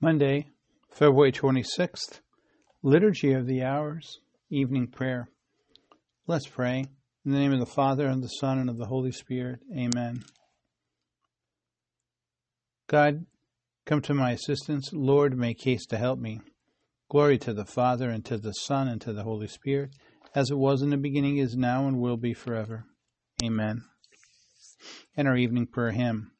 Monday, February 26th, Liturgy of the Hours, Evening Prayer. Let's pray. In the name of the Father, and the Son, and of the Holy Spirit. Amen. God, come to my assistance. Lord, make haste to help me. Glory to the Father, and to the Son, and to the Holy Spirit, as it was in the beginning, is now, and will be forever. Amen. And our evening prayer hymn.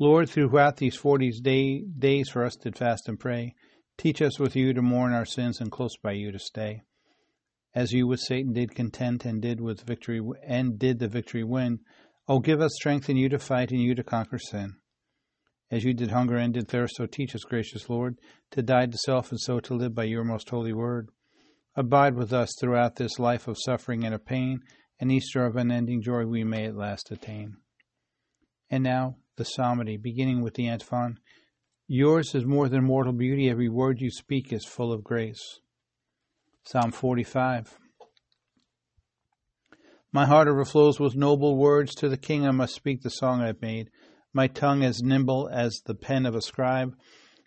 Lord, throughout these forty day, days for us did fast and pray. Teach us with you to mourn our sins and close by you to stay. As you with Satan did contend and did with victory and did the victory win, oh give us strength in you to fight and you to conquer sin. As you did hunger and did thirst, so teach us, gracious Lord, to die to self and so to live by your most holy word. Abide with us throughout this life of suffering and of pain, and Easter of unending joy we may at last attain. And now, the psalmody, beginning with the antiphon Yours is more than mortal beauty, every word you speak is full of grace. Psalm 45 My heart overflows with noble words. To the king I must speak the song I've made. My tongue as nimble as the pen of a scribe.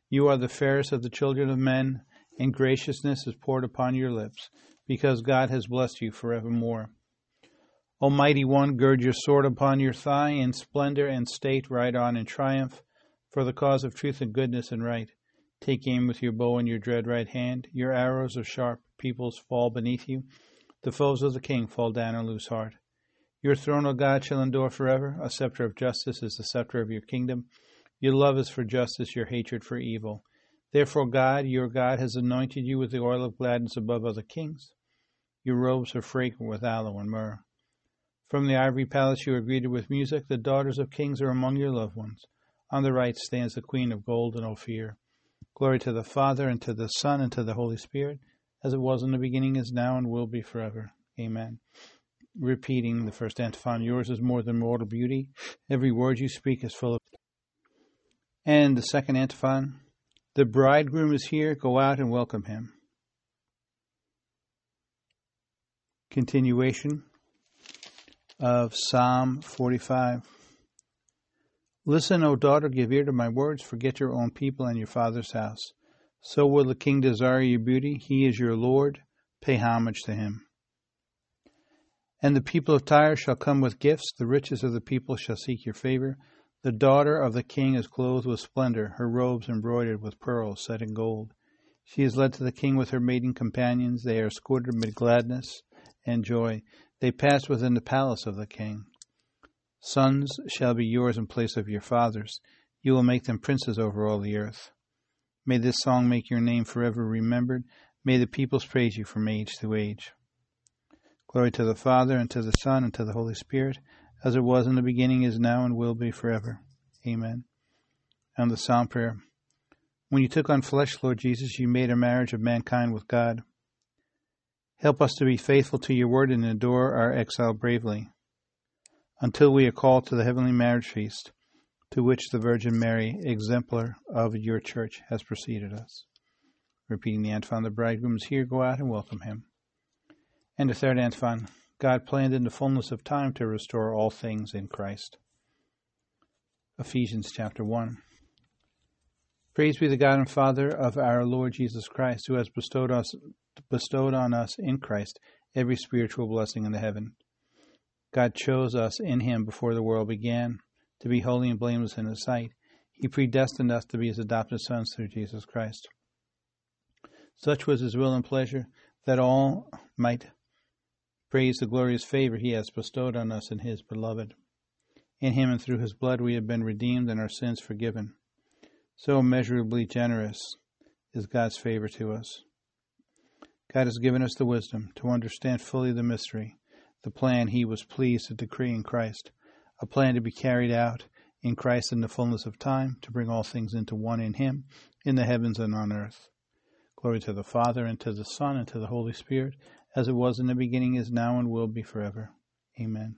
You are the fairest of the children of men, and graciousness is poured upon your lips, because God has blessed you forevermore. Almighty One, gird your sword upon your thigh, in splendor and state ride on in triumph, for the cause of truth and goodness and right. Take aim with your bow in your dread right hand. Your arrows are sharp, peoples fall beneath you. The foes of the king fall down and lose heart. Your throne, O God, shall endure forever. A scepter of justice is the scepter of your kingdom. Your love is for justice, your hatred for evil. Therefore, God, your God, has anointed you with the oil of gladness above other kings. Your robes are fragrant with aloe and myrrh. From the ivory palace you are greeted with music. The daughters of kings are among your loved ones. On the right stands the queen of gold and Ophir. Glory to the Father, and to the Son, and to the Holy Spirit, as it was in the beginning, is now, and will be forever. Amen. Repeating the first antiphon Yours is more than mortal beauty. Every word you speak is full of. And the second antiphon The bridegroom is here. Go out and welcome him. Continuation of Psalm 45. Listen, O daughter, give ear to my words, forget your own people and your father's house. So will the king desire your beauty, he is your Lord, pay homage to him. And the people of Tyre shall come with gifts, the riches of the people shall seek your favor. The daughter of the king is clothed with splendor, her robes embroidered with pearls set in gold. She is led to the king with her maiden companions, they are escorted amid gladness and joy. They pass within the palace of the king. Sons shall be yours in place of your fathers. You will make them princes over all the earth. May this song make your name forever remembered. May the peoples praise you from age to age. Glory to the Father, and to the Son, and to the Holy Spirit, as it was in the beginning, is now, and will be forever. Amen. And the Psalm Prayer. When you took on flesh, Lord Jesus, you made a marriage of mankind with God. Help us to be faithful to your word and endure our exile bravely, until we are called to the heavenly marriage feast, to which the Virgin Mary, exemplar of your church, has preceded us. Repeating the antiphon, the bridegroom is here, go out and welcome him. And the third antiphon, God planned in the fullness of time to restore all things in Christ. Ephesians chapter 1. Praise be the God and Father of our Lord Jesus Christ, who has bestowed us bestowed on us in Christ every spiritual blessing in the heaven. God chose us in him before the world began to be holy and blameless in his sight. He predestined us to be his adopted sons through Jesus Christ. Such was his will and pleasure that all might praise the glorious favor he has bestowed on us in his beloved. In him and through his blood we have been redeemed and our sins forgiven. So immeasurably generous is God's favor to us. God has given us the wisdom to understand fully the mystery, the plan He was pleased to decree in Christ, a plan to be carried out in Christ in the fullness of time, to bring all things into one in Him, in the heavens and on earth. Glory to the Father, and to the Son, and to the Holy Spirit, as it was in the beginning, is now, and will be forever. Amen.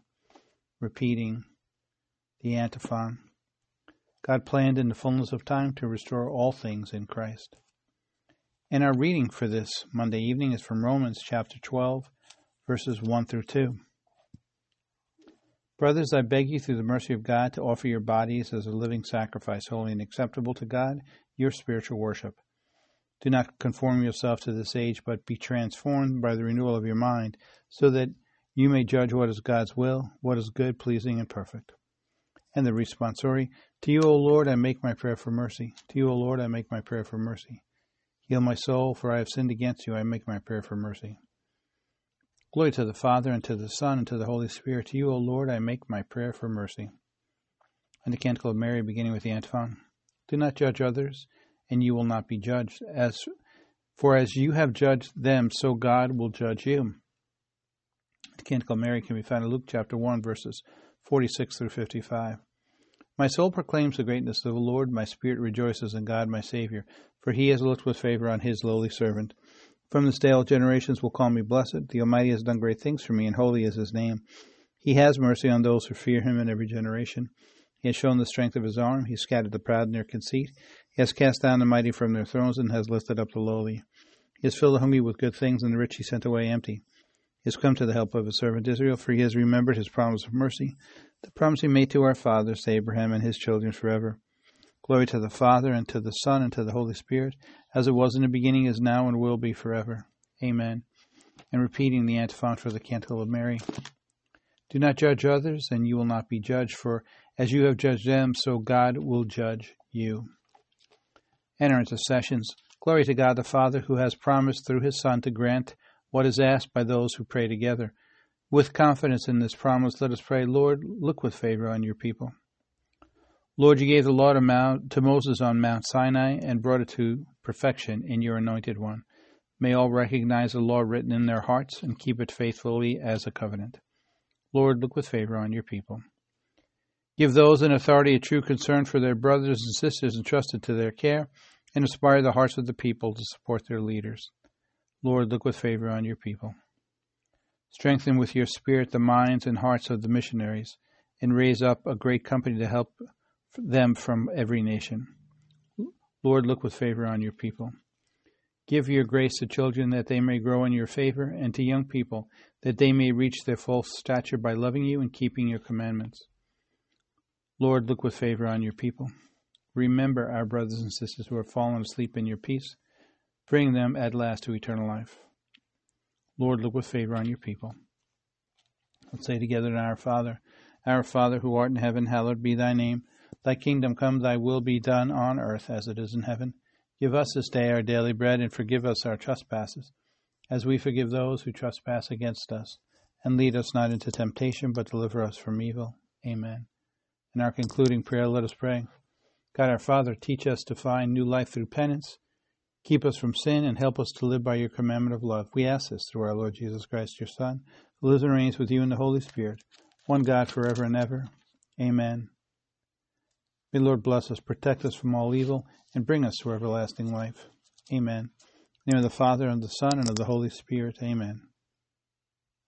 Repeating the antiphon God planned in the fullness of time to restore all things in Christ. And our reading for this Monday evening is from Romans chapter 12, verses 1 through 2. Brothers, I beg you through the mercy of God to offer your bodies as a living sacrifice, holy and acceptable to God, your spiritual worship. Do not conform yourself to this age, but be transformed by the renewal of your mind, so that you may judge what is God's will, what is good, pleasing, and perfect. And the responsory, To you, O Lord, I make my prayer for mercy. To you, O Lord, I make my prayer for mercy. Heal my soul, for I have sinned against you. I make my prayer for mercy. Glory to the Father, and to the Son, and to the Holy Spirit. To you, O Lord, I make my prayer for mercy. And the Canticle of Mary, beginning with the antiphon. Do not judge others, and you will not be judged. As for as you have judged them, so God will judge you. The Canticle of Mary can be found in Luke chapter 1, verses 46 through 55. My soul proclaims the greatness of the Lord. My spirit rejoices in God, my Savior, for he has looked with favor on his lowly servant. From this day all generations will call me blessed. The Almighty has done great things for me, and holy is his name. He has mercy on those who fear him in every generation. He has shown the strength of his arm. He scattered the proud in their conceit. He has cast down the mighty from their thrones and has lifted up the lowly. He has filled the hungry with good things, and the rich he sent away empty. Has come to the help of his servant Israel, for he has remembered his promise of mercy, the promise he made to our fathers, to Abraham and his children forever. Glory to the Father, and to the Son, and to the Holy Spirit, as it was in the beginning, is now, and will be forever. Amen. And repeating the antiphon for the Canticle of Mary. Do not judge others, and you will not be judged, for as you have judged them, so God will judge you. Intercessions. Glory to God the Father, who has promised through his Son to grant what is asked by those who pray together. With confidence in this promise, let us pray, Lord, look with favor on your people. Lord, you gave the law to, Mount, to Moses on Mount Sinai and brought it to perfection in your anointed one. May all recognize the law written in their hearts and keep it faithfully as a covenant. Lord, look with favor on your people. Give those in authority a true concern for their brothers and sisters entrusted to their care, and inspire the hearts of the people to support their leaders. Lord, look with favor on your people. Strengthen with your Spirit the minds and hearts of the missionaries, and raise up a great company to help them from every nation. Lord, look with favor on your people. Give your grace to children that they may grow in your favor, and to young people that they may reach their full stature by loving you and keeping your commandments. Lord, look with favor on your people. Remember our brothers and sisters who have fallen asleep in your peace. Bring them at last to eternal life. Lord, look with favor on your people. Let's say together to our Father, Our Father who art in heaven, hallowed be thy name. Thy kingdom come, thy will be done on earth as it is in heaven. Give us this day our daily bread, and forgive us our trespasses, as we forgive those who trespass against us. And lead us not into temptation, but deliver us from evil. Amen. In our concluding prayer, let us pray. God our Father, teach us to find new life through penance. Keep us from sin and help us to live by your commandment of love. We ask this through our Lord Jesus Christ, your Son, who lives and reigns with you in the Holy Spirit, one God forever and ever. Amen. May the Lord bless us, protect us from all evil, and bring us to everlasting life. Amen. In the name of the Father, and the Son, and of the Holy Spirit. Amen.